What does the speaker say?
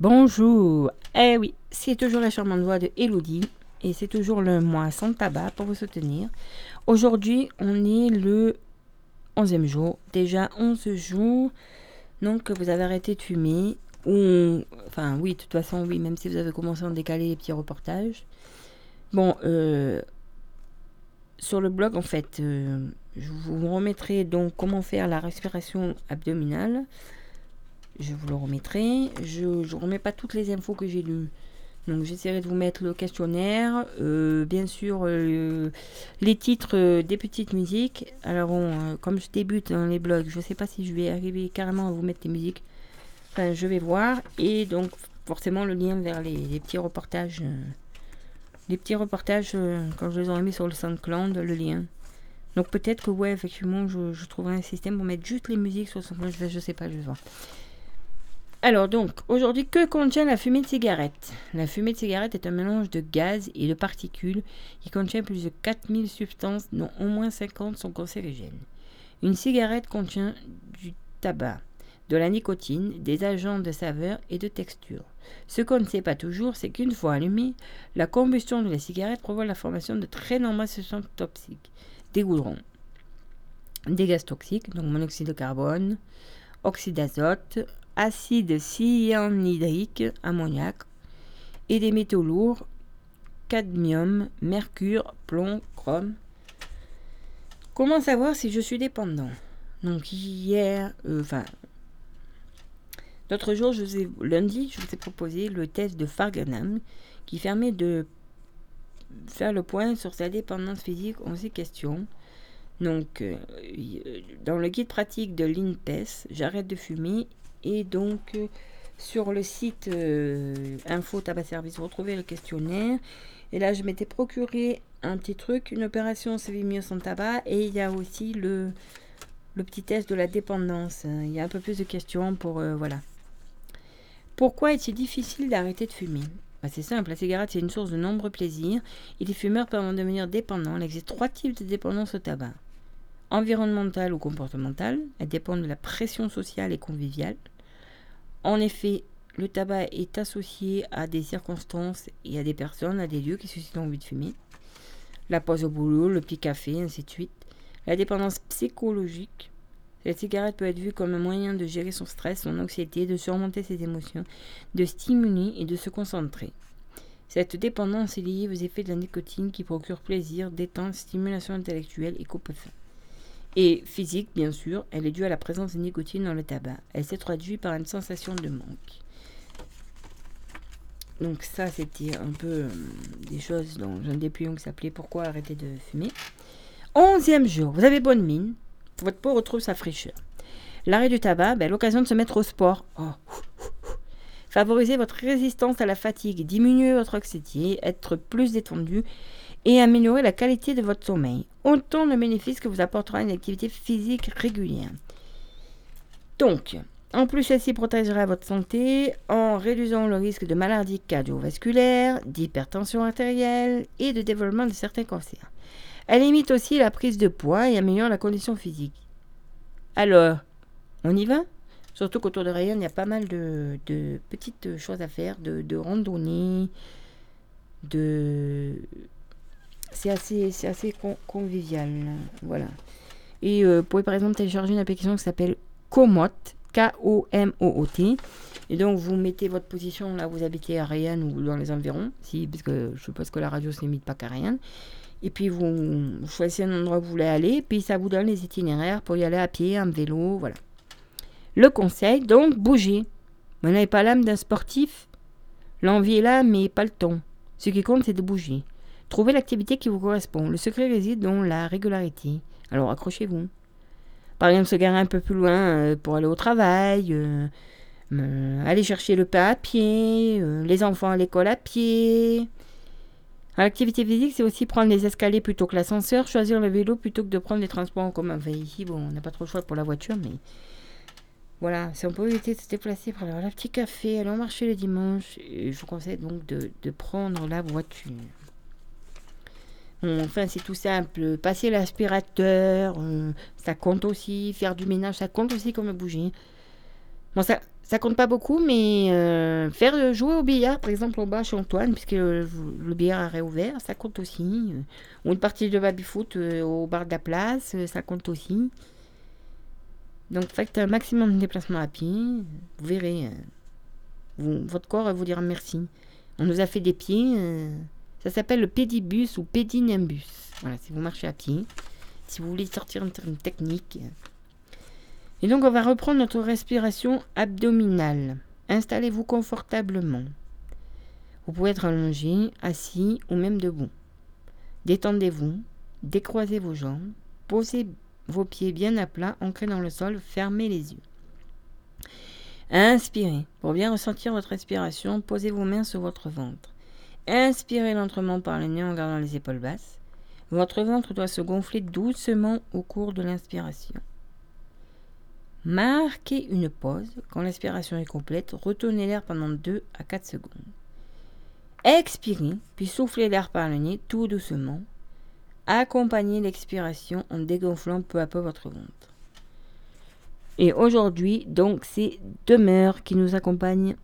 Bonjour. Eh oui, c'est toujours la charmante voix de Elodie et c'est toujours le mois sans tabac pour vous soutenir. Aujourd'hui, on est le 11e jour. Déjà 11 jours. Donc, vous avez arrêté de fumer. Ou, enfin, oui, de toute façon, oui, même si vous avez commencé à décaler les petits reportages. Bon, euh, sur le blog, en fait, euh, je vous remettrai donc comment faire la respiration abdominale. Je vous le remettrai. Je ne remets pas toutes les infos que j'ai lues. Donc j'essaierai de vous mettre le questionnaire, euh, bien sûr euh, les titres euh, des petites musiques. Alors comme je débute dans les blogs, je ne sais pas si je vais arriver carrément à vous mettre les musiques. Enfin, je vais voir. Et donc forcément le lien vers les, petits reportages. les petits reportages, quand je les aurai mis sur le SoundCloud, le lien. Donc peut-être que ouais, effectivement, je, trouverai un système pour mettre juste les musiques sur le SoundCloud. Je, ne sais pas, je vais voir. Alors donc, aujourd'hui, que contient la fumée de cigarette? La fumée de cigarette est un mélange de gaz et de particules qui contient plus de 4000 substances dont au moins 50 sont cancérigènes. Une cigarette contient du tabac, de la nicotine, des agents de saveur et de texture. Ce qu'on ne sait pas toujours, c'est qu'une fois allumée, la combustion de la cigarette provoque la formation de très nombreuses substances toxiques, des goudrons, des gaz toxiques, donc monoxyde de carbone, oxyde d'azote, acide cyanhydrique, ammoniac, et des métaux lourds, cadmium, mercure, plomb, chrome. Comment savoir si je suis dépendant? Donc hier, euh, enfin, l'autre jour, je vous ai, lundi, je vous ai proposé le test de Farganam qui permet de faire le point sur sa dépendance physique en ces questions. Donc, euh, dans le guide pratique de l'INPES, j'arrête de fumer et donc, euh, sur le site euh, Info Tabac Service, vous retrouvez le questionnaire. Et là, je m'étais procuré un petit truc, une opération vie mieux sans tabac. Et il y a aussi le, le petit test de la dépendance. Il y a un peu plus de questions pour... Euh, voilà. Pourquoi est-il difficile d'arrêter de fumer? Bah, C'est simple, la cigarette c'est une source de nombreux plaisirs et les fumeurs peuvent en devenir dépendants. Il existe trois types de dépendance au tabac environnementale ou comportementale. Elle dépend de la pression sociale et conviviale. En effet, le tabac est associé à des circonstances et à des personnes, à des lieux qui suscitent l'envie de fumer. La pause au boulot, le petit café, ainsi de suite. La dépendance psychologique. La cigarette peut être vue comme un moyen de gérer son stress, son anxiété, de surmonter ses émotions, de stimuler et de se concentrer. Cette dépendance est liée aux effets de la nicotine qui procure plaisir, détente, stimulation intellectuelle et coupe faim et physique, bien sûr, elle est due à la présence de nicotine dans le tabac. Elle s'est traduite par une sensation de manque. Donc ça, c'était un peu euh, des choses dont un dépliant qui s'appelait Pourquoi arrêter de fumer? Onzième jour, vous avez bonne mine, votre peau retrouve sa fraîcheur. L'arrêt du tabac, ben, l'occasion de se mettre au sport. Oh. Favoriser votre résistance à la fatigue, diminuer votre anxiété, être plus détendu et améliorer la qualité de votre sommeil. Autant de bénéfices que vous apportera une activité physique régulière. Donc, en plus, celle-ci protégera votre santé en réduisant le risque de maladies cardiovasculaires, d'hypertension artérielle et de développement de certains cancers. Elle limite aussi la prise de poids et améliore la condition physique. Alors, on y va? Surtout qu'autour de Rayonne, il y a pas mal de, petites choses à faire, de, de randonnées, de, c'est assez, c'est assez convivial. Voilà. Et euh, vous pouvez par exemple télécharger une application qui s'appelle Komot, K-O-M-O-O-T. Et donc vous mettez votre position là où vous habitez à Ryan ou dans les environs, si, parce que je suppose que la radio se limite pas qu'à Ryan. Et puis vous, choisissez un endroit où vous voulez aller, puis ça vous donne les itinéraires pour y aller à pied, en vélo, voilà. Le conseil, donc, bougez. Vous n'avez pas l'âme d'un sportif. L'envie est là, mais pas le ton. Ce qui compte, c'est de bouger. Trouvez l'activité qui vous correspond. Le secret réside dans la régularité. Alors accrochez-vous. Par exemple, se garer un peu plus loin euh, pour aller au travail, euh, euh, aller chercher le pain à pied, les enfants à l'école à pied. L'activité physique, c'est aussi prendre les escaliers plutôt que l'ascenseur, choisir le vélo plutôt que de prendre les transports en commun. Enfin, ici, bon, on n'a pas trop le choix pour la voiture, mais voilà, si on peut éviter de se déplacer avoir un petit café, aller marcher le dimanche, je vous conseille donc de prendre la voiture. Enfin, c'est tout simple. Passer l'aspirateur, euh, ça compte aussi. Faire du ménage, ça compte aussi comme bouger. Bon, ça, Ça compte pas beaucoup, mais euh, faire jouer au billard, par exemple, au bas chez Antoine, puisque le, billard a réouvert, ça compte aussi. Ou une partie de baby-foot euh, au bar de la place, euh, ça compte aussi. Donc faites un maximum de déplacements à pied, vous verrez. votre corps vous dira merci. On nous a fait des pieds, euh, ça s'appelle le pédibus ou pédinimbus. Voilà, si vous marchez à pied, si vous voulez sortir une, technique. Et donc on va reprendre notre respiration abdominale. Installez-vous confortablement. Vous pouvez être allongé, assis ou même debout. Détendez-vous, décroisez vos jambes, posez vos pieds bien à plat, ancrés dans le sol, fermez les yeux. Inspirez. Pour bien ressentir votre respiration, posez vos mains sur votre ventre. Inspirez lentement par le nez en gardant les épaules basses. Votre ventre doit se gonfler doucement au cours de l'inspiration. Marquez une pause. Quand l'inspiration est complète, retenez l'air pendant 2 à 4 secondes. Expirez, puis soufflez l'air par le nez tout doucement. Accompagnez l'expiration en dégonflant peu à peu votre ventre. Et aujourd'hui, donc, c'est Demeure qui nous accompagne.